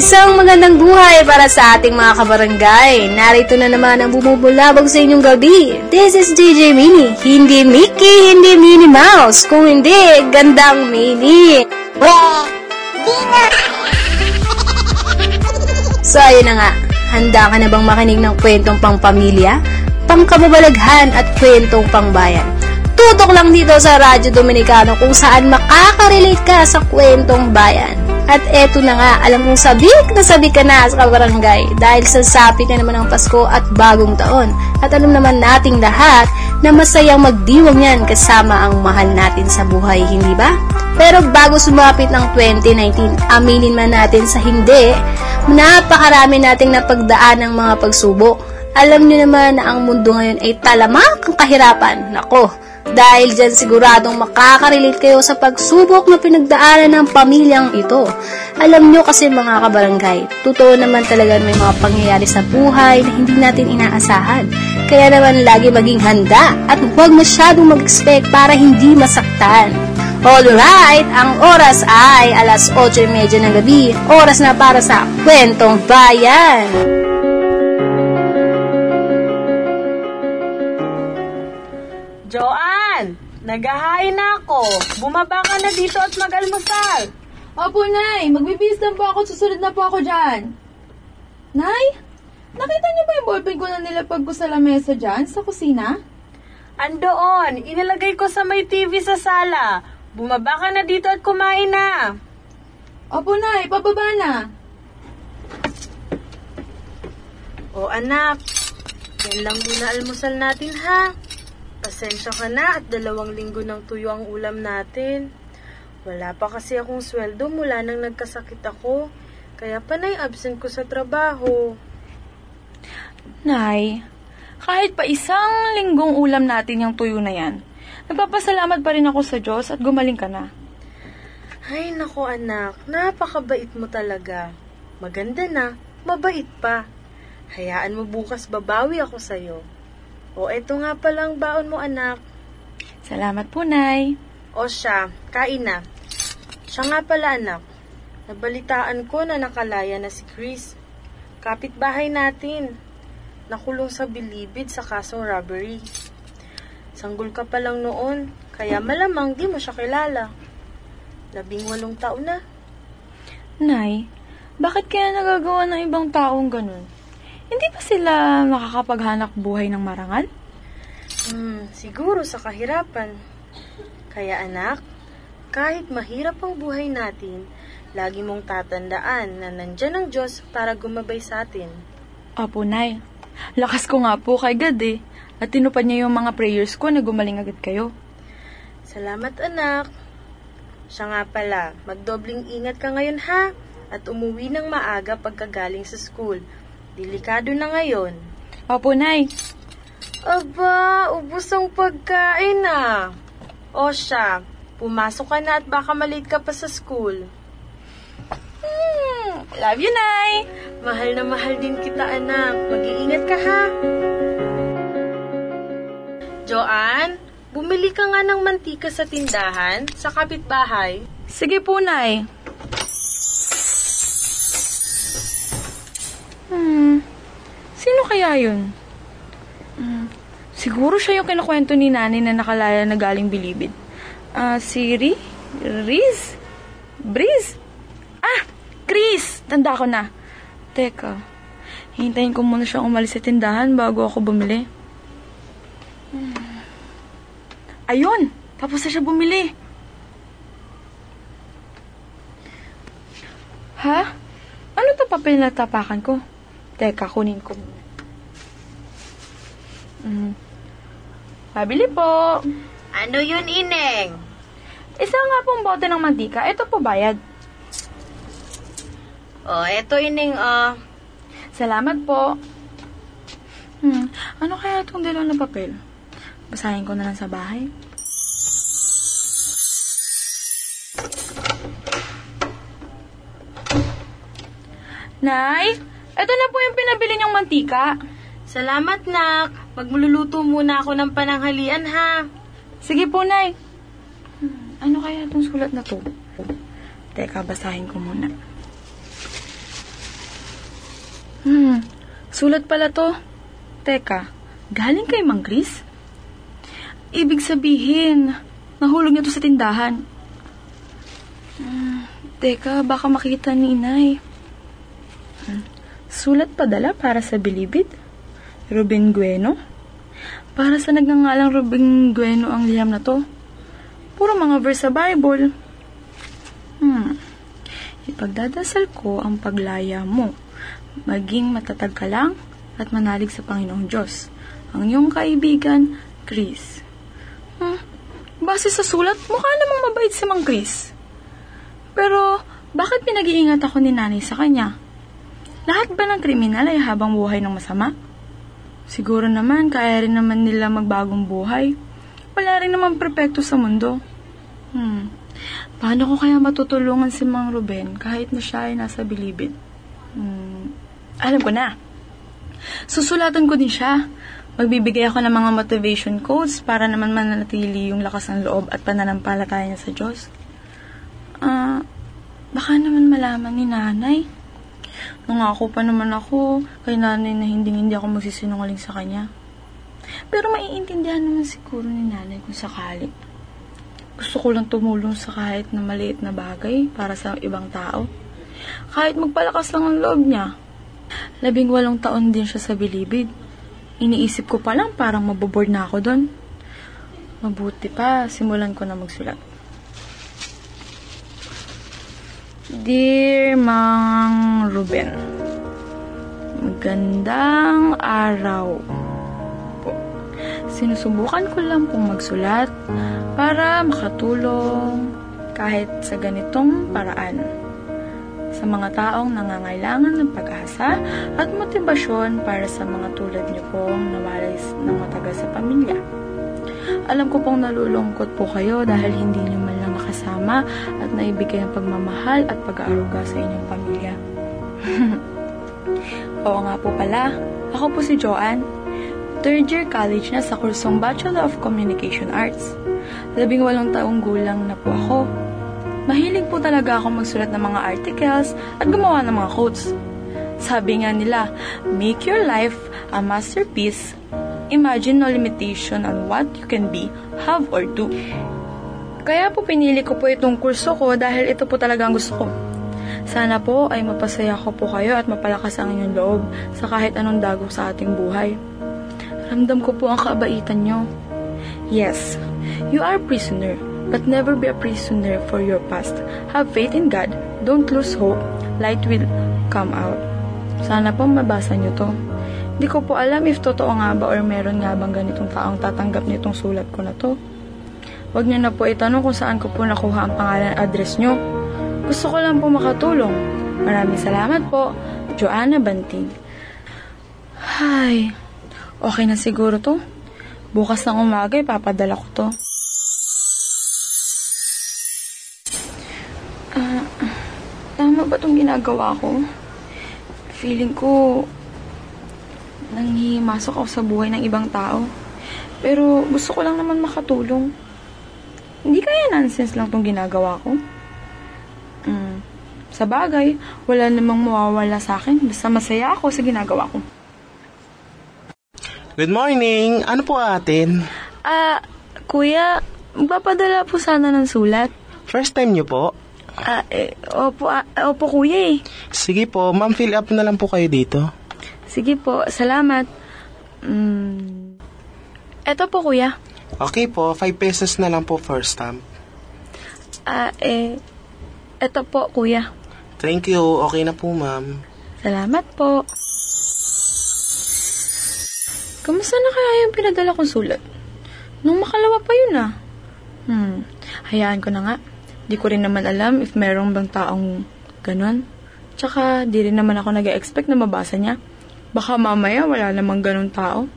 Isang magandang buhay para sa ating mga kabarangay. Narito na naman ang bumubulabog sa inyong gabi. This is DJ Mini. Hindi Mickey, hindi Minnie Mouse. Kung hindi, gandang Mini. So ayun na nga, handa ka na bang makinig ng kwentong pangpamilya, pangkababalaghan at kwentong pangbayan? Tutok lang dito sa Radyo Dominicano kung saan makaka-relate ka sa kwentong bayan. At eto na nga, alam kong sabik na sabik ka na sa kabarangay dahil sa sapi na naman ng Pasko at bagong taon. At alam naman nating lahat na masayang magdiwang yan kasama ang mahal natin sa buhay, hindi ba? Pero bago sumapit ng 2019, aminin man natin sa hindi, napakarami nating napagdaan ng mga pagsubok. Alam nyo naman na ang mundo ngayon ay talamak ang kahirapan. Nako, dahil dyan siguradong makaka-relate kayo sa pagsubok na pinagdaanan ng pamilyang ito. Alam nyo kasi mga kabarangay, totoo naman talaga may mga pangyayari sa buhay na hindi natin inaasahan. Kaya naman lagi maging handa at huwag masyadong mag-expect para hindi masaktan. Alright, ang oras ay alas 8.30 ng gabi. Oras na para sa Kwentong Bayan. Joanne! Naghahain na ako. Bumaba ka na dito at mag-almusal. Opo, Nay. Magbibihis lang po ako. Susunod na po ako dyan. Nay, nakita niyo ba yung ballpen ko na nilapag ko sa lamesa dyan, sa kusina? Andoon, inilagay ko sa may TV sa sala. Bumaba ka na dito at kumain na. Opo, Nay. Pababa na. O anak, yan lang muna almusal natin ha. Pasensya ka na at dalawang linggo ng tuyo ang ulam natin. Wala pa kasi akong sweldo mula nang nagkasakit ako. Kaya panay absent ko sa trabaho. Nay, kahit pa isang linggong ulam natin yung tuyo na yan, nagpapasalamat pa rin ako sa Diyos at gumaling ka na. Ay, nako anak, napakabait mo talaga. Maganda na, mabait pa. Hayaan mo bukas babawi ako sa'yo. O eto nga palang baon mo anak. Salamat po, Nay. O siya, kain na. Siya nga pala anak. Nabalitaan ko na nakalaya na si Chris. Kapitbahay natin. Nakulong sa bilibid sa kasong robbery. Sanggol ka pa lang noon, kaya malamang di mo siya kilala. Labing walong taon na. Nay, bakit kaya nagagawa ng ibang taong ganun? Hindi ba sila makakapaghanap buhay ng marangal? Hmm, siguro sa kahirapan. Kaya anak, kahit mahirap ang buhay natin, lagi mong tatandaan na nandyan ang Diyos para gumabay sa atin. Opo, Nay. Lakas ko nga po kay God eh. At tinupad niya yung mga prayers ko na gumaling agad kayo. Salamat anak. Siya nga pala, magdobling ingat ka ngayon ha, at umuwi ng maaga pagkagaling sa school. Delikado na ngayon. Opo, Nay. Aba, ubos ang pagkain ah. O siya, pumasok ka na at baka malate ka pa sa school. Hmm, love you, Nay. Mahal na mahal din kita anak. Mag-iingat ka ha. Joanne, bumili ka nga ng mantika sa tindahan, sa kapitbahay. Sige po, Nay. Hmm, sino kaya yun? Hmm, siguro siya yung kinukwento ni nanay na nakalaya na galing bilibid. Ah, si Ri? Riz? Briz? Ah, Chris! Tanda ko na. Teka, hintayin ko muna siyang umalis sa tindahan bago ako bumili. Hmm. Ayun! Tapos na siya bumili. Ha? Ano to papel na tapakan ko? Teka, kunin ko muna. Mm. Pabili po. Ano yun, Ineng? Isa nga pong bote ng mantika. Ito po bayad. Oh, eto, Ineng, ah. Salamat po. Hmm, ano kaya itong dalawa na papel? Basahin ko na lang sa bahay. Nay, ito na po yung pinabili niyong mantika. Salamat, nak. Magluluto muna ako ng pananghalian, ha? Sige po, Nay. Hmm, ano kaya itong sulat na to? Teka, basahin ko muna. Hmm, sulat pala to. Teka, galing kay Mang Chris? Ibig sabihin, nahulog niya to sa tindahan. Hmm, teka, baka makita ni inay. Sulat padala para sa bilibid? Ruben Gueno? Para sa nagngangalang Ruben Gueno ang liham na to? Puro mga verse sa Bible. Hmm, ipagdadasal ko ang paglaya mo maging matatag ka lang at manalig sa Panginoong Diyos. Ang iyong kaibigan, Chris. Hmm, base sa sulat, mukha namang mabait si Mang Chris. Pero, bakit pinag-iingat ako ni nanay sa kanya? Lahat ba ng kriminal ay habang buhay ng masama? Siguro naman, kaya rin naman nila magbagong buhay. Wala rin naman perpekto sa mundo. Hmm, paano ko kaya matutulungan si Mang Ruben kahit na siya ay nasa bilibid? Hmm, alam ko na. Susulatan ko din siya. Magbibigay ako ng mga motivation quotes para naman manatili yung lakas ng loob at pananampalataya niya sa Diyos. Ah, baka naman malaman ni nanay. Nangako pa naman ako kay nanay na hindi hindi ako magsisinungaling sa kanya. Pero maiintindihan naman siguro ni nanay kung sakali. Gusto ko lang tumulong sa kahit na maliit na bagay para sa ibang tao. Kahit magpalakas lang ang loob niya. Labing walong taon din siya sa bilibid. Iniisip ko pa lang parang maboboard na ako doon. Mabuti pa, simulan ko na magsulat. Dear Mang Ruben, Magandang araw po. Sinusubukan ko lang pong magsulat para makatulong kahit sa ganitong paraan sa mga taong nangangailangan ng pag-asa at motibasyon para sa mga tulad niyo pong nawalay ng matagal sa pamilya. Alam ko pong nalulungkot po kayo dahil hindi niyo man nakasama at naibigay ang pagmamahal at pag-aaruga sa inyong pamilya. Oo nga po pala, ako po si Joanne. Third year college na sa kursong Bachelor of Communication Arts. Labing walong taong gulang na po ako Mahilig po talaga ako magsulat ng mga articles at gumawa ng mga quotes. Sabi nga nila, make your life a masterpiece. Imagine no limitation on what you can be, have, or do. Kaya po pinili ko po itong kurso ko dahil ito po talaga ang gusto ko. Sana po ay mapasaya ko po kayo at mapalakas ang inyong loob sa kahit anong dagok sa ating buhay. Ramdam ko po ang kabaitan nyo. Yes, you are a prisoner but never be a prisoner for your past. Have faith in God. Don't lose hope. Light will come out. Sana po mabasa nyo to. Hindi ko po alam if totoo nga ba or meron nga bang ganitong taong tatanggap nitong sulat ko na to. Huwag nyo na po itanong kung saan ko po nakuha ang pangalan at address nyo. Gusto ko lang po makatulong. Maraming salamat po, Joanna Banting. Hay, okay na siguro to. Bukas ng umaga, ipapadala ko to. Ah, tama ba itong ginagawa ko? Feeling ko, nanghihimasok ako sa buhay ng ibang tao. Pero gusto ko lang naman makatulong. Hindi kaya nonsense lang itong ginagawa ko. Mm. Sa bagay, wala namang mawawala sa akin. Basta masaya ako sa ginagawa ko. Good morning! Ano po atin? Ah, kuya, magpapadala po sana ng sulat. First time niyo po? Ah, eh, opo, ah, opo kuya eh. Sige po, ma'am, fill up na lang po kayo dito. Sige po, salamat. Mm. Eto po kuya. Okay po, 5 pesos na lang po first stamp. Ah, eh, eto po kuya. Thank you, okay na po ma'am. Salamat po. Kamusta na kaya yung pinadala kong sulat? Nung makalawa pa yun ah. Hmm, hayaan ko na nga. Di ko rin naman alam if merong bang taong ganon. Tsaka, di rin naman ako nag-expect na mabasa niya. Baka mamaya wala namang ganon tao.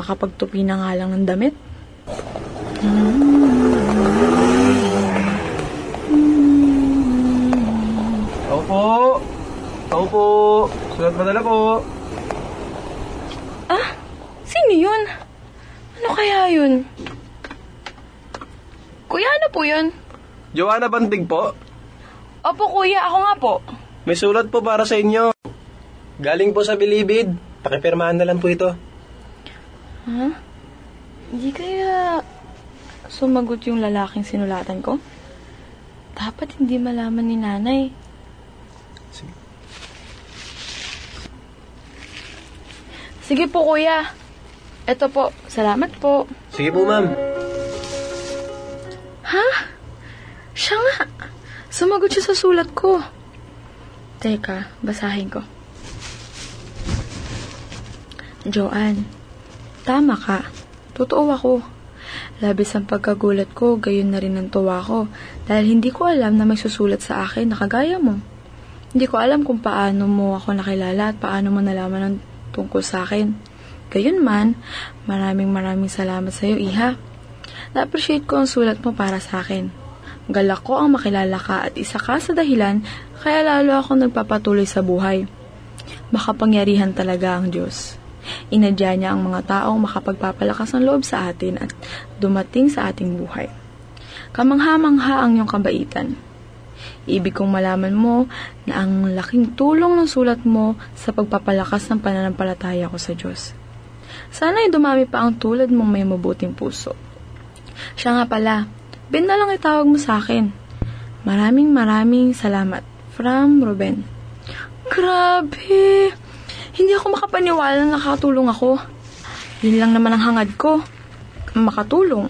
Makapagtupi na nga lang ng damit. Ako po. Ako po. Sulat padala po. Ah, sino yun? Ano kaya yun? Kuya, ano po yun? Galing po sa Bilibid. Pakipirmahan na lang po ito. Ha? Hindi kaya sumagot yung lalaking sinulatan ko? Dapat hindi malaman ni nanay. Sige. Sige po, kuya. Ito po. Salamat po. Sige po, ma'am. Ha? Siya nga. Sumagot siya sa sulat ko. Teka, basahin ko. Joanne, tama ka. Totoo ako. Labis ang pagkagulat ko, gayon na rin ang tuwa ko. Dahil hindi ko alam na may susulat sa akin na kagaya mo. Hindi ko alam kung paano mo ako nakilala at paano mo nalaman ang tungkol sa akin. Gayon man, maraming maraming salamat sa iyo, Iha. Na-appreciate ko ang sulat mo para sa akin. Galak ko ang makilala ka at isa ka sa dahilan kaya lalo ako nagpapatuloy sa buhay. Makapangyarihan talaga ang Diyos. Inadya niya ang mga taong makapagpapalakas ng loob sa atin at dumating sa ating buhay. Kamangha-mangha ang iyong kabaitan. Ibig kong malaman mo na ang laking tulong ng sulat mo sa pagpapalakas ng pananampalataya ko sa Diyos. Sana ay dumami pa ang tulad mong may mabuting puso. Siya nga pala, Ben na lang itawag mo sa akin. Maraming maraming salamat. From Ruben. Grabe! Hindi ako makapaniwala na nakatulong ako. Yun lang naman ang hangad ko. Makatulong.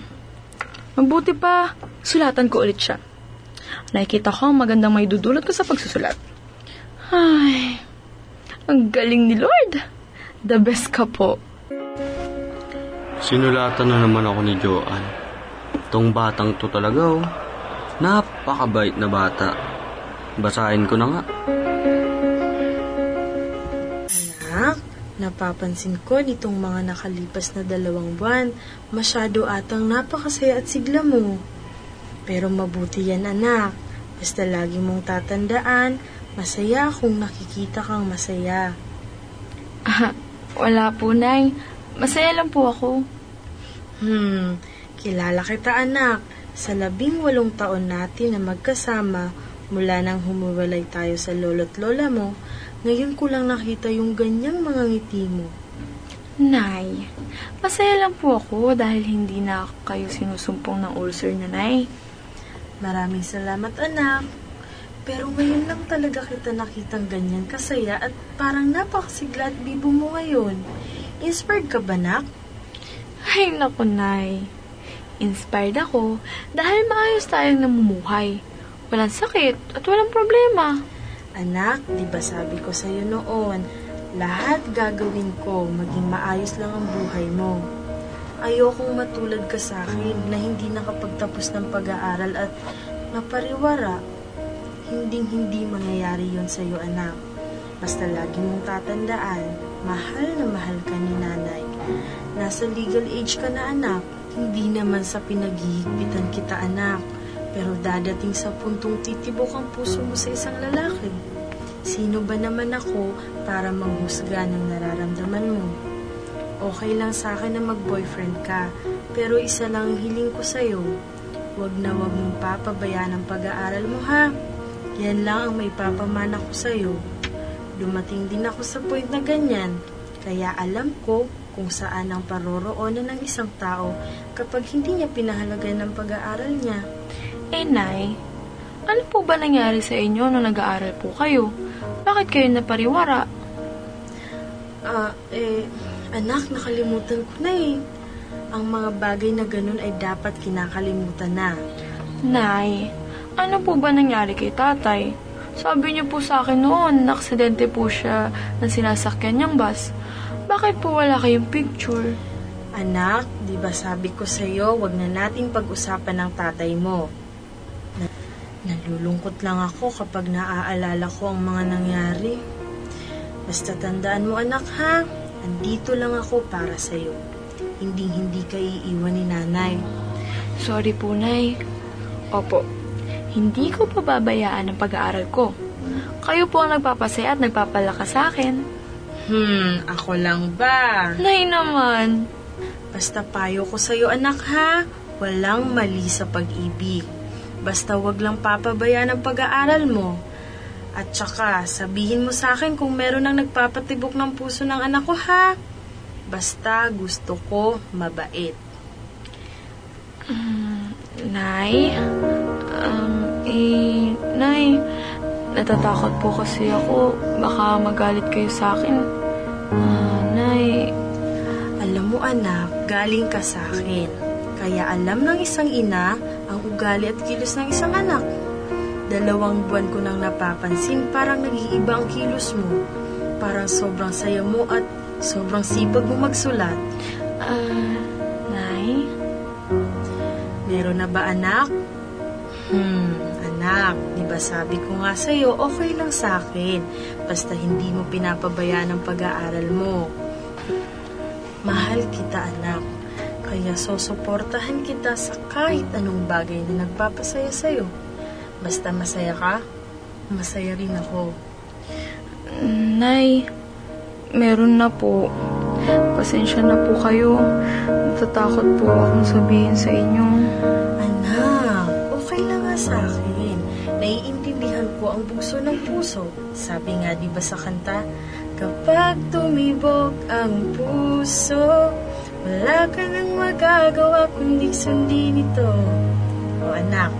Mabuti pa, sulatan ko ulit siya. Nakikita ko ang magandang may dudulot ko sa pagsusulat. Ay, ang galing ni Lord. The best ka po. Sinulatan na naman ako ni Joanne. Tong batang to talaga oh. Napakabait na bata. Basahin ko na nga. Napapansin ko nitong mga nakalipas na dalawang buwan, masyado atang napakasaya at sigla mo. Pero mabuti yan anak, basta lagi mong tatandaan, masaya kung nakikita kang masaya. Ah, wala po, Nay. Masaya lang po ako. Hmm, kilala kita anak. Sa labing walong taon natin na magkasama, mula nang humuwalay tayo sa lolo't lola mo, ngayon ko lang nakita yung ganyang mga ngiti mo. Nay, masaya lang po ako dahil hindi na kayo sinusumpong ng ulcer na, Nay. Maraming salamat anak. Pero ngayon lang talaga kita nakitang ganyan kasaya at parang napakasigla at bibo mo ngayon. Inspired ka ba, nak? Ay, naku, Nay. Inspired ako dahil maayos tayong namumuhay. Walang sakit at walang problema. Anak, di ba sabi ko sa'yo noon, lahat gagawin ko, maging maayos lang ang buhay mo. Ayokong matulad ka sa akin na hindi nakapagtapos ng pag-aaral at mapariwara. Hinding hindi mangyayari yon sa'yo, anak. Basta lagi mong tatandaan, mahal na mahal ka ni nanay. Nasa legal age ka na, anak. Hindi naman sa pinaghihigpitan kita, anak. Pero dadating sa puntong titibok ang puso mo sa isang lalaki. Sino ba naman ako para manghusga ng nararamdaman mo? Okay lang sa akin na mag-boyfriend ka, pero isa lang ang hiling ko sa'yo. Huwag na huwag mong papabayaan ang pag-aaral mo ha. Yan lang ang may papamana ko sa'yo. Dumating din ako sa point na ganyan, kaya alam ko kung saan ang paroroonan ng isang tao kapag hindi niya pinahalagan ng pag-aaral niya. Eh, Nay, ano po ba nangyari sa inyo nung nag-aaral po kayo? Bakit kayo napariwara? Ah, eh, anak, nakalimutan ko na eh. Ang mga bagay na ganun ay dapat kinakalimutan na. Nay, ano po ba nangyari kay tatay? Sabi niyo po sa akin noon, naksidente po siya ng sinasakyan niyang bus. Bakit po wala kayong picture? Anak, di ba sabi ko sa'yo, wag na nating pag-usapan ng tatay mo. Na- nalulungkot lang ako kapag naaalala ko ang mga nangyari. Basta tandaan mo anak ha, andito lang ako para sa'yo. Hindi hindi ka iiwan ni nanay. Sorry po, Nay. Opo, hindi ko pababayaan ang pag-aaral ko. Kayo po ang nagpapasaya at nagpapalakas sa akin. Hmm, ako lang ba? Nay naman. Basta payo ko sa'yo anak ha, walang mali sa pag-ibig. Basta wag lang papabayaan ang pag-aaral mo. At saka, sabihin mo sa akin kung meron nang nagpapatibok ng puso ng anak ko, ha? Basta gusto ko mabait. Nay? Um, eh, Nay, natatakot po kasi ako. Baka magalit kayo sa akin. Ah, Nay, Alam mo anak, galing ka sa akin. Kaya alam ng isang ina ang ugali at kilos ng isang anak. Dalawang buwan ko nang napapansin parang nag-iiba ang kilos mo. Parang sobrang saya mo at sobrang sipag mo magsulat. ah, Nay? Meron na ba anak? Hmm, anak, di ba sabi ko nga sa'yo, okay lang sa akin. Basta hindi mo pinapabayaan ang pag-aaral mo. Mahal kita, anak. Kaya sosuportahan kita sa kahit anong bagay na nagpapasaya sa'yo. Basta masaya ka, masaya rin ako. Nay, meron na po. Pasensya na po kayo. Natatakot po akong sabihin sa inyo. Anak, okay lang nga sa akin. Naiintindihan ko ang bugso ng puso. Sabi nga di ba sa kanta, Kapag tumibok ang puso, wala ka nang magagawa kundi sundin ito. O anak,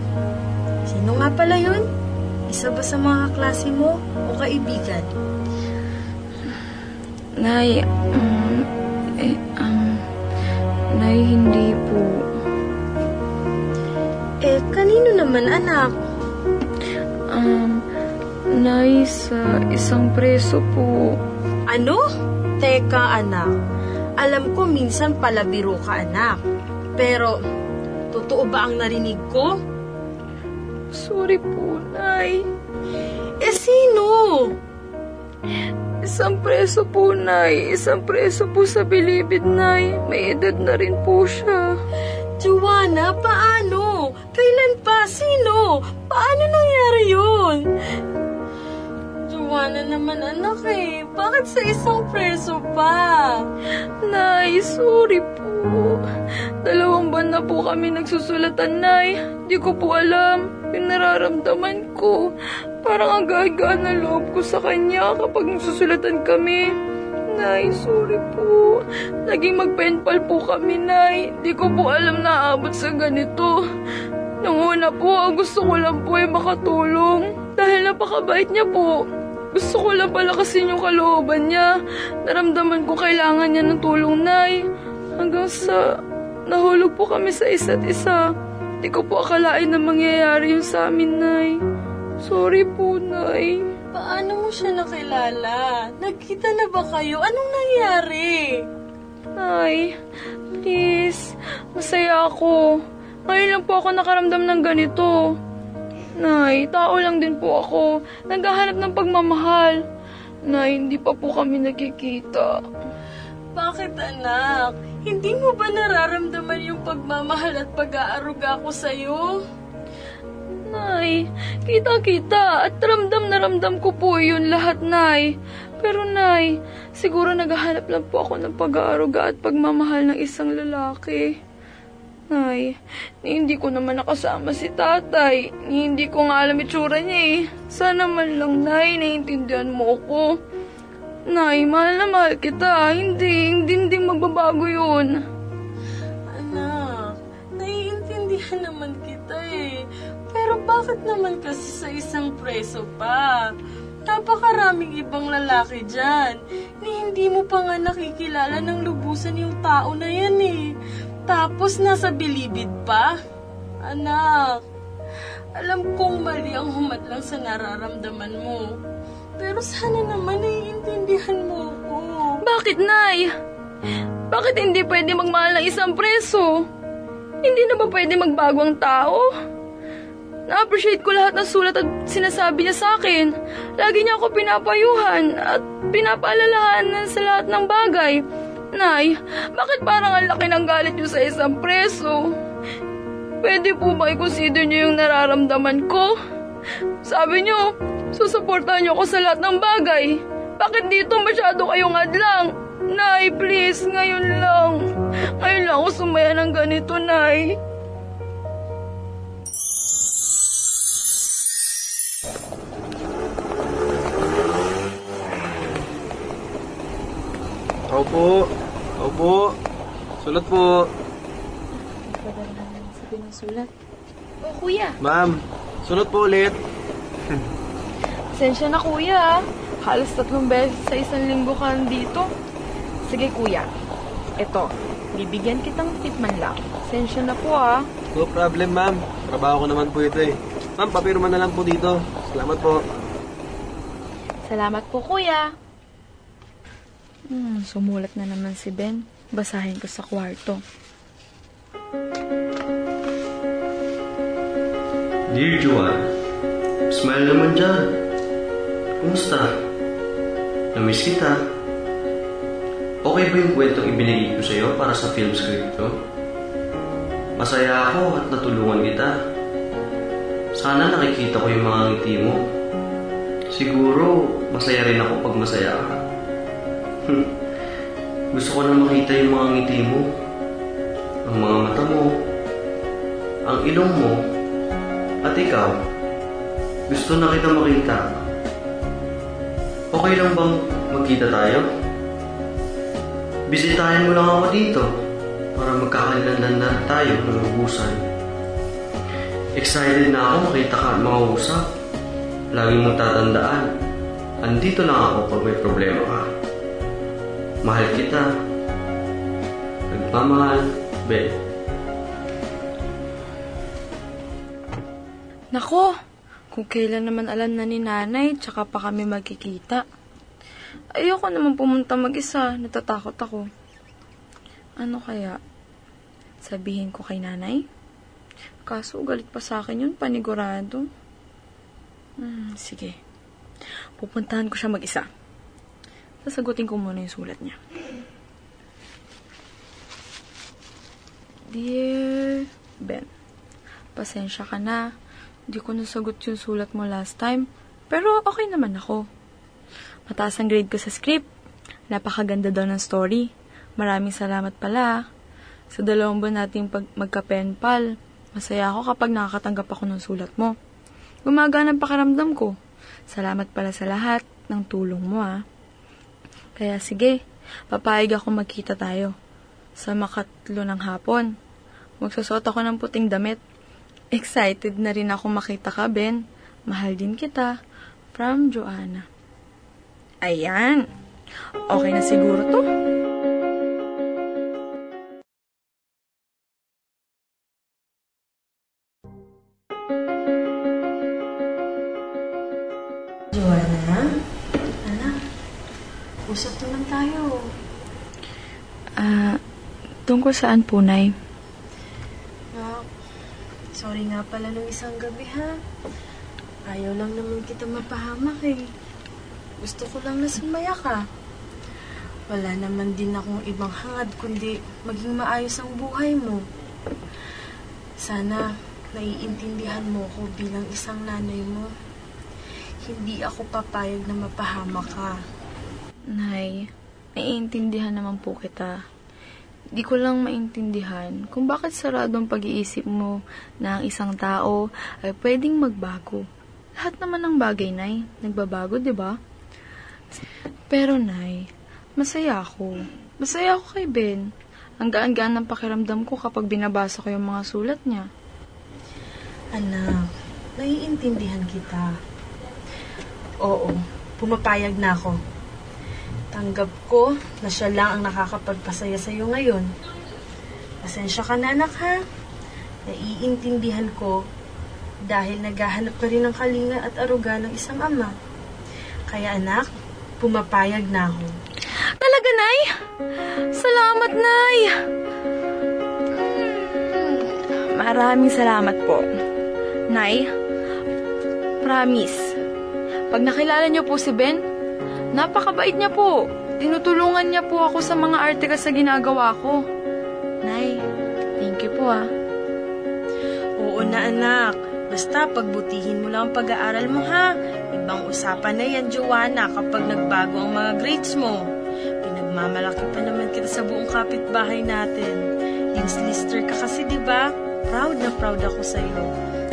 sino nga pala yun? Isa ba sa mga kaklase mo o kaibigan? Nay, um, eh, um, Nay, hindi po. Eh, kanino naman anak? Um, Nay, sa isang preso po. Ano? Teka, anak. Alam ko minsan palabiro ka, anak. Pero, totoo ba ang narinig ko? Sorry po, Nay. Eh, sino? Isang preso po, Nay. Isang preso po sa bilibid, Nay. May edad na rin po siya. Joanna, paano? Kailan pa? Sino? Paano nangyari yun? Joanna naman anak eh. Bakit sa isang preso pa? Nay, sorry po. Dalawang buwan na po kami nagsusulatan, Nay. Di ko po alam yung nararamdaman ko. Parang ang gagaan ng loob ko sa kanya kapag nagsusulatan kami. Nay, sorry po. Naging magpenpal po kami, Nay. Di ko po alam na aabot sa ganito. Nung una po, ang gusto ko lang po ay makatulong. Dahil napakabait niya po. Gusto ko lang palakasin yung kalooban niya. Naramdaman ko kailangan niya ng tulong, Nay. Hanggang sa nahulog po kami sa isa't isa. Di ko po akalain na mangyayari yun sa amin, Nay. Sorry po, Nay. Paano mo siya nakilala? Nagkita na ba kayo? Anong nangyari? Nay, please. Masaya ako. Ngayon lang po ako nakaramdam ng ganito. Nay, tao lang din po ako. Naghahanap ng pagmamahal. Nay, hindi pa po kami nakikita. Bakit anak? Hindi mo ba nararamdaman yung pagmamahal at pag-aaruga ko sa'yo? Nay, kita-kita at ramdam na ramdam ko po yun lahat, Nay. Pero Nay, siguro naghahanap lang po ako ng pag-aaruga at pagmamahal ng isang lalaki. Ni hindi ko naman nakasama si tatay. Hindi ko nga alam itsura niya eh. Sana man lang, Nay, naiintindihan mo ako. Nay, mahal na mahal kita. Hindi, hindi, hindi magbabago yun. Anak, naiintindihan naman kita eh. Pero bakit naman kasi sa isang preso pa? Napakaraming ibang lalaki dyan. Ni hindi mo pa nga nakikilala ng lubusan yung tao na yan eh. Tapos nasa bilibid pa? Anak, alam kong mali ang humadlang sa nararamdaman mo. Pero sana naman naiintindihan mo ko. Bakit, Nay? Bakit hindi pwede magmahal ng isang preso? Hindi na ba pwede magbago ang tao? Na-appreciate ko lahat ng sulat at sinasabi niya sa akin. Lagi niya ako pinapayuhan at pinapaalalahanan sa lahat ng bagay. Nay, bakit parang ang laki ng galit niyo sa isang preso? Pwede po ba i-consider niyo yung nararamdaman ko? Sabi niyo, susuportahan niyo ako sa lahat ng bagay. Bakit dito masyado kayong adlang? Nay, please, ngayon lang. Ngayon lang ako sumaya ng ganito, Nay. Ako po. Po. Sulat po. Sabi ng sulat. Oh, kuya. Ma'am, sulat po ulit. Pasensya na kuya. ah. Halos tatlong beses sa isang linggo ka dito. Sige kuya. Eto, bibigyan kitang tip man lang. Pasensya na po ah. No problem, ma'am. Trabaho ko naman po ito eh. Ma'am, papirma na lang po dito. Salamat po. Salamat po kuya. Hmm, sumulat na naman si Ben. Basahin ko sa kwarto. Dear Joanne, smile naman dyan. Kumusta? Namiss kita. Okay ba yung kwentong ibinigay ko sa'yo para sa film script ko? Masaya ako at natulungan kita. Sana nakikita ko yung mga ngiti mo. Siguro, masaya rin ako pag masaya ka. Gusto ko na makita yung mga ngiti mo. Ang mga mata mo. Ang ilong mo. At ikaw, gusto na kita makita. Okay lang bang magkita tayo? Bisitahin mo lang ako dito para magkakalandan na tayo ng ubusan. Excited na ako makita ka at makausap. Lagi mong tatandaan, andito lang ako pag may problema ka. Mahal kita. Nagmamahal, Ben. Nako, kung kailan naman alam na ni nanay, tsaka pa kami magkikita. Ayoko naman pumunta mag-isa, natatakot ako. Ano kaya? Sabihin ko kay nanay? Kaso galit pa sa akin yun, panigurado. Hmm, sige. Pupuntahan ko siya mag-isa. Sasagutin ko muna yung sulat niya. Dear Ben, pasensya ka na. Hindi ko nasagot yung sulat mo last time. Pero okay naman ako. Mataas ang grade ko sa script. Napakaganda daw ng story. Maraming salamat pala. Sa dalawang buwan nating pag magka-pen pal, masaya ako kapag nakakatanggap ako ng sulat mo. Gumagana ang pakiramdam ko. Salamat pala sa lahat ng tulong mo ah. Kaya sige, papayag ako magkita tayo. Sa makatlo ng hapon. Magsusot ako ng puting damit. Excited na rin ako makita ka, Ben. Mahal din kita. From Joanna. Ayan. Okay na siguro to. Usap naman tayo. Ah, tungkol saan po, Nay? Nak, sorry nga pala nung isang gabi ha. Ayaw lang naman kita mapahamak eh. Gusto ko lang na sumaya ka. Wala naman din akong ibang hangad kundi maging maayos ang buhay mo. Sana naiintindihan mo ko bilang isang nanay mo. Hindi ako papayag na mapahamak ka. Nay, naiintindihan naman po kita. Di ko lang maintindihan kung bakit sarado ang pag-iisip mo na ang isang tao ay pwedeng magbago. Lahat naman ng bagay, Nay, nagbabago, di ba? Pero, Nay, masaya ako. Masaya ako kay Ben. Ang gaan-gaan ng pakiramdam ko kapag binabasa ko yung mga sulat niya. Anak, naiintindihan kita. Oo, pumapayag na ako. Tanggap ko na siya lang ang nakakapagpasaya sa'yo ngayon. Pasensya ka na anak ha. Naiintindihan ko dahil naghahanap ka rin ng kalinga at aruga ng isang ama. Kaya anak, pumapayag na ako. Talaga, Nay? Salamat, Nay! Maraming salamat po. Nay, promise, pag nakilala niyo po si Ben, napakabait niya po. Tinutulungan niya po ako sa mga artikel sa ginagawa ko. Nay, thank you po ah. Oo na anak, basta pagbutihin mo lang ang pag-aaral mo ha. Ibang usapan na yan, Joanna, kapag nagbago ang mga grades mo. Pinagmamalaki pa naman kita sa buong kapitbahay natin. Dean's Lister ka kasi, di ba? Proud na proud ako sa'yo.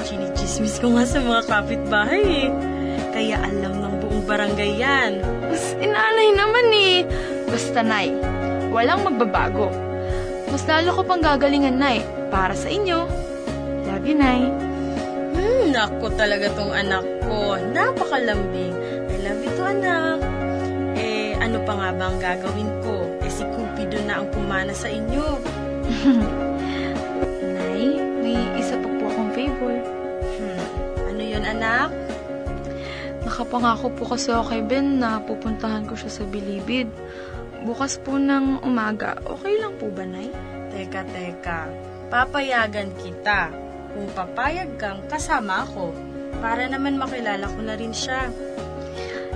Chinichismis ko nga sa mga kapitbahay eh. Kaya alam ng buong barangay yan. Mas inanay naman eh. Basta, Nay, walang magbabago. Mas lalo ko pang gagalingan, Nay, para sa inyo. Love you, Nay. Hmm, nako talaga tong anak ko. Napakalambing. I love you to, anak. Eh, ano pa nga ba ang gagawin ko? Eh, si Cupido na ang pumana sa inyo. Nay, may isa pa po akong favor. Hmm, ano yun, anak? Nakapangako po kasi ako kay Ben na pupuntahan ko siya sa Bilibid. Bukas po ng umaga. Okay lang po ba, Nay? Teka, teka. Papayagan kita. Kung papayag kang, kasama ako. Para naman makilala ko na rin siya.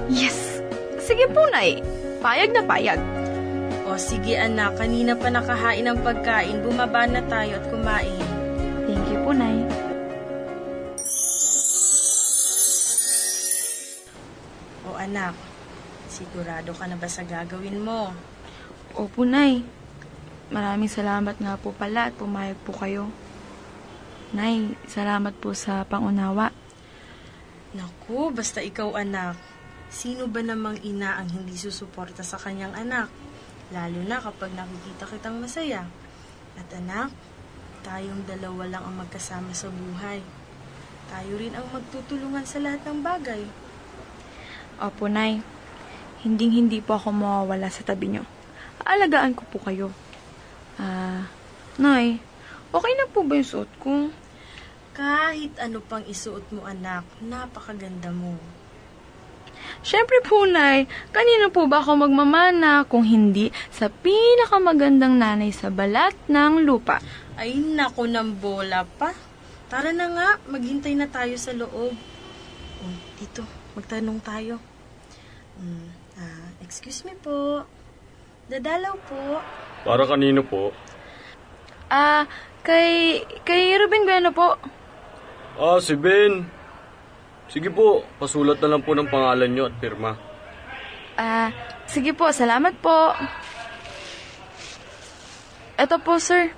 Yes! Sige po, Nay. Payag na payag. O sige anak, kanina pa nakahain ng pagkain. Bumaba na tayo at kumain. Thank you po, Nay. Anak, sigurado ka na ba sa gagawin mo? Opo, Nay. Maraming salamat nga po pala at pumayag po kayo. Nay, salamat po sa pangunawa. Naku, basta ikaw anak. Sino ba namang ina ang hindi susuporta sa kanyang anak? Lalo na kapag nakikita kitang masaya. At anak, tayong dalawa lang ang magkasama sa buhay. Tayo rin ang magtutulungan sa lahat ng bagay. Opo, Nay. Hinding-hindi po ako mawawala sa tabi niyo. Aalagaan ko po kayo. Ah, Nay, okay na po ba yung suot ko? Kahit ano pang isuot mo anak, napakaganda mo. Siyempre po, Nay. Kanino po ba ako magmamana kung hindi sa pinakamagandang nanay sa balat ng lupa? Ay, nako ng bola pa. Tara na nga, maghintay na tayo sa loob. Oh, dito, magtanong tayo. Hmm, ah, excuse me po. Dadalaw po. Para kanino po? Ah, kay, kay Ruben Bueno po. Ah, si Ben. Sige po, pasulat na lang po ng pangalan nyo at pirma. Ah, sige po, salamat po. Eto po, sir.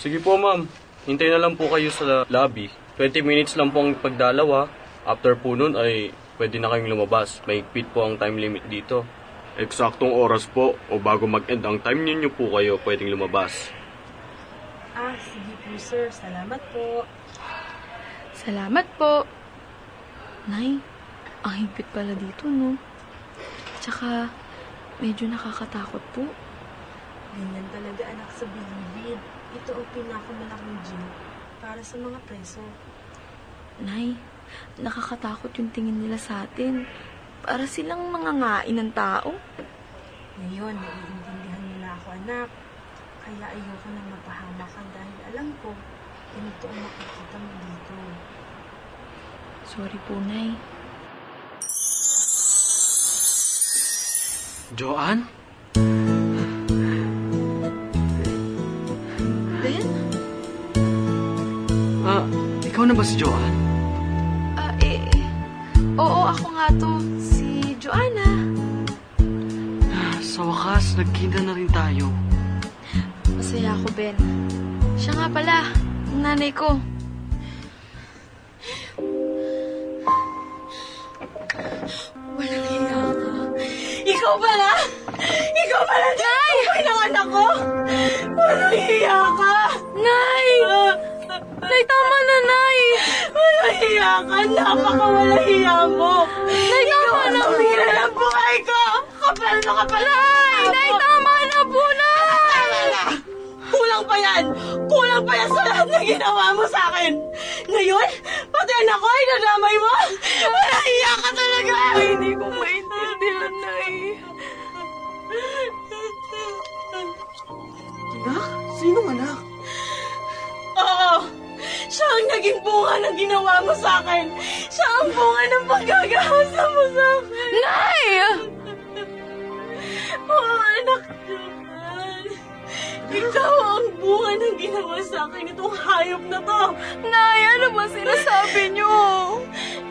Sige po, ma'am. Hintay na lang po kayo sa lobby. 20 minutes lang po ang pagdalawa. After po nun ay pwede na kayong lumabas. May po ang time limit dito. Eksaktong oras po o bago mag-end ang time ninyo po kayo pwedeng lumabas. Ah, sige po sir. Salamat po. Salamat po. Nay, ang higpit pala dito, no? Tsaka, medyo nakakatakot po. Ganyan talaga anak sa bilibid. Ito ang pinakamalaking gym para sa mga preso. Nay, nakakatakot yung tingin nila sa atin. Para silang mga ngain ng tao. Ngayon, naiintindihan nila ako anak. Kaya ayoko nang mapahama ka dahil alam ko, ganito ang makikita mo dito. Sorry po, Nay. Joanne? Ben? Ah, ikaw na ba si Joanne? Ah, oo, ako nga to. Si Joanna. Sa wakas, nagkita na rin tayo. Masaya ako, Ben. Siya nga pala, ang nanay ko. Walang hiya ka. Ikaw pala! Ikaw pala Nay! Ikaw ng anak ko! Walang hiya ka! Nay! Nay, tama na, Nay! Hiya ka! Napakawalang hiya mo! Nay, tama na po! hirap ng buhay ko! Kapal na kapal! Nay! Nay, tama na po, Nay! Kulang pa yan! Kulang pa yan sa lahat na ginawa mo sa akin! Ngayon, pati anak ko ay nadamay mo! Walang hiya ka talaga! Ay, hindi ko maintindihan, Nay. Anak? Sinong anak? Oo! Siya ang naging bunga ng ginawa mo sa akin! Siya ang bunga ng paggagahasa mo sa akin! Nay! Oo, anak naman! Ikaw ang bunga ng ginawa sa akin itong hayop na to! Nay, ano ba sinasabi niyo?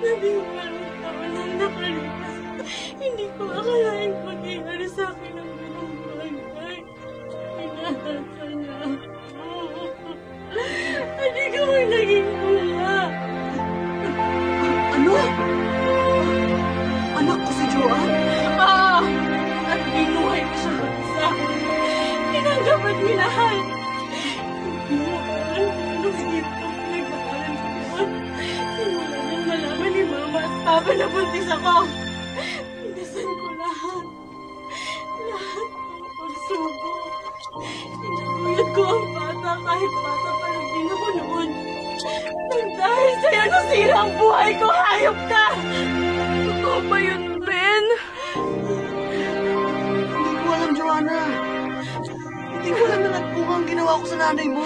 Labing walong taon nang nakalipas. Hindi ko akalain mangyayari sa akin ang ganong bagay. Pinahasa Papa na buntis ako. Pinasan ko lahat. Lahat ng pagsubok. Inaguyod ko ang bata kahit bata pa lang din ako noon. Nang dahil sa'yo nasira ang buhay ko, hayop ka! Totoo ba yun, Ben? Hindi ko alam, Joanna. Hindi ko alam na nagpunga ang ginawa ko sa nanay mo.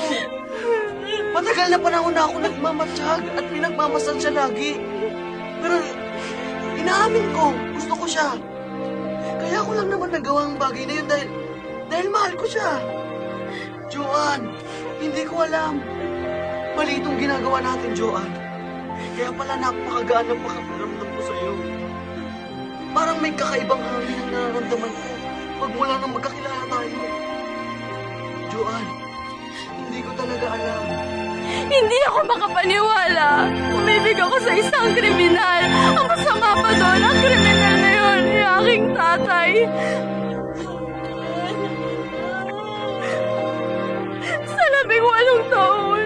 Matagal na panahon na ako nagmamatsyag at pinagmamasal siya lagi. Inaamin ko, gusto ko siya. Kaya ko lang naman nagawa ang bagay na yun dahil, dahil mahal ko siya. Joanne, hindi ko alam. Mali itong ginagawa natin, Joanne. Kaya pala napakagaan ang pakaparamdam ko sa'yo. Parang may kakaibang hangin ang nararamdaman ko pag mula nang magkakilala tayo. Joanne, hindi ko talaga alam. Hindi ako makapaniwala. Umibig ako sa isang kriminal. Ang masama pa doon, ang kriminal na yun, yung aking tatay. Sa labing walong taon,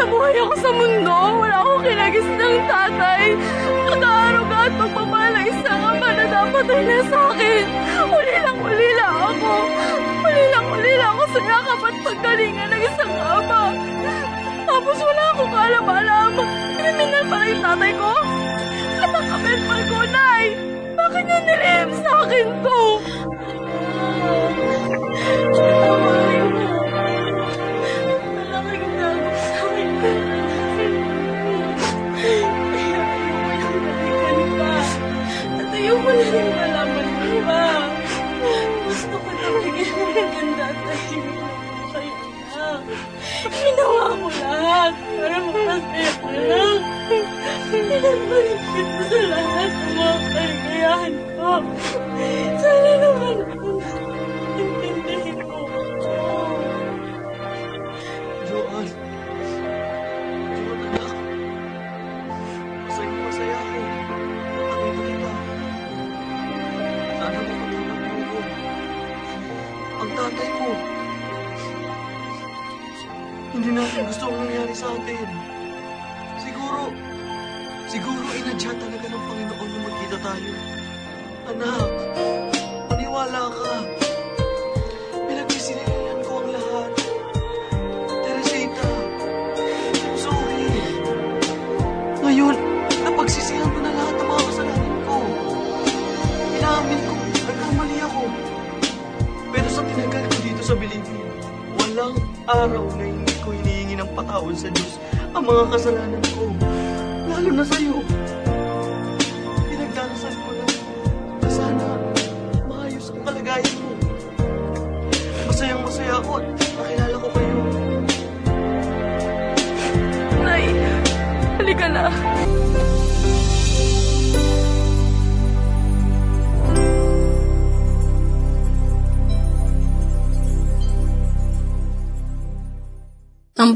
nabuhay ako sa mundo. Wala akong kinagis ng tatay. Pag-aaruga at pagmamahal ng isang ama na dapat ay nasa akin. Uli lang, uli lang ako. Uli lang, uli lang ako sa yakap at paggalingan ng isang ama. Tapos wala akong kaalam-alam. Kriminal pala yung tatay ko. At ang kapitpal ko, Nay. Bakit niya nilihim sa akin to? Malaking Ginawa ko lahat para makasaya ka lang. Pinagbalik kita sa lahat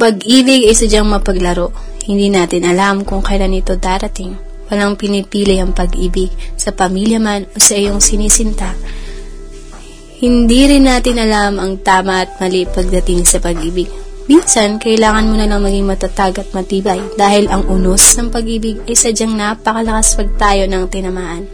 pag-ibig ay sadyang mapaglaro. Hindi natin alam kung kailan ito darating. Walang pinipili ang pag-ibig sa pamilya man o sa iyong sinisinta. Hindi rin natin alam ang tama at mali pagdating sa pag-ibig. Minsan, kailangan mo na lang maging matatag at matibay dahil ang unos ng pag-ibig ay sadyang napakalakas pag tayo ng tinamaan.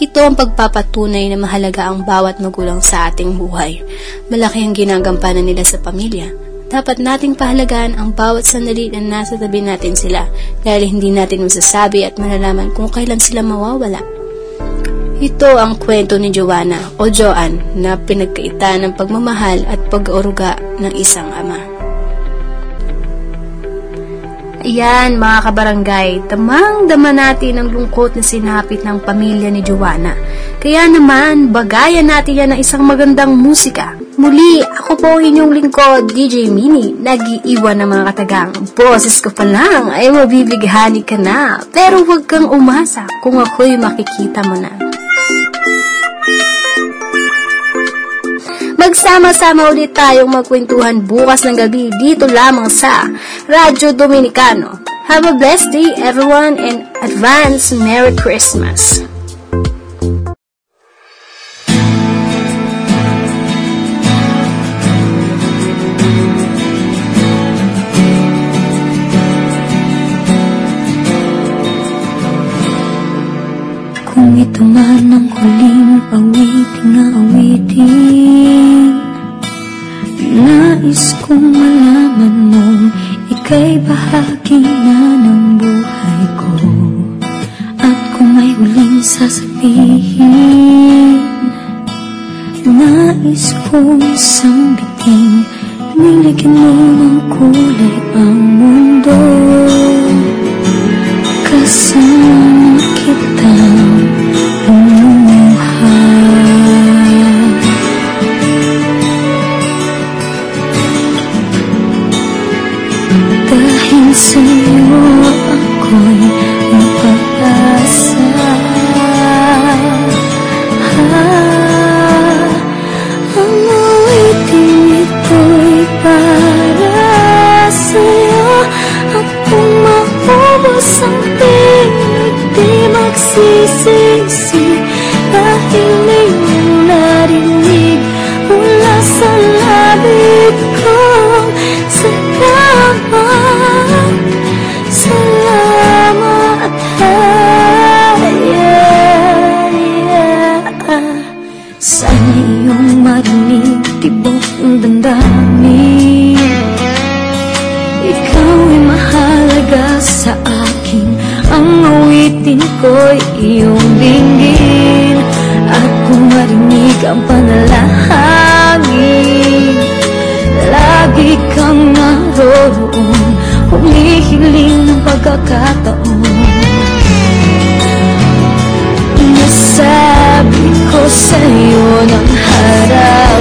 Ito ang pagpapatunay na mahalaga ang bawat magulang sa ating buhay. Malaki ang ginagampanan nila sa pamilya. Dapat nating pahalagaan ang bawat sandali na nasa tabi natin sila dahil hindi natin masasabi at malalaman kung kailan sila mawawala. Ito ang kwento ni Joanna o Joan na pinagkaitan ng pagmamahal at pag-oruga ng isang ama. Ayan mga kabarangay, tamang-dama natin ang lungkot na sinapit ng pamilya ni Joanna. Kaya naman, bagayan natin yan ng isang magandang musika. Muli, ako po inyong lingkod, DJ Mini, nag-iiwan ng mga katagang. Boses ko pa lang ay mabibighani ka na. Pero huwag kang umasa kung ako'y makikita mo na magsama-sama ulit tayong magkwentuhan bukas ng gabi dito lamang sa Radyo Dominicano. Have a blessed day everyone and advance Merry Christmas! Kung ito man ang huling awiting na awitin Nais kong malaman mong ika'y bahagi na ng buhay ko. At kung may huling sasabihin Nais kong sambitin Niligyan mo ng kulay ang mundo. Kasama kitang Humihiling ng pagkakataon. Nasabi ko sa'yo ng harapan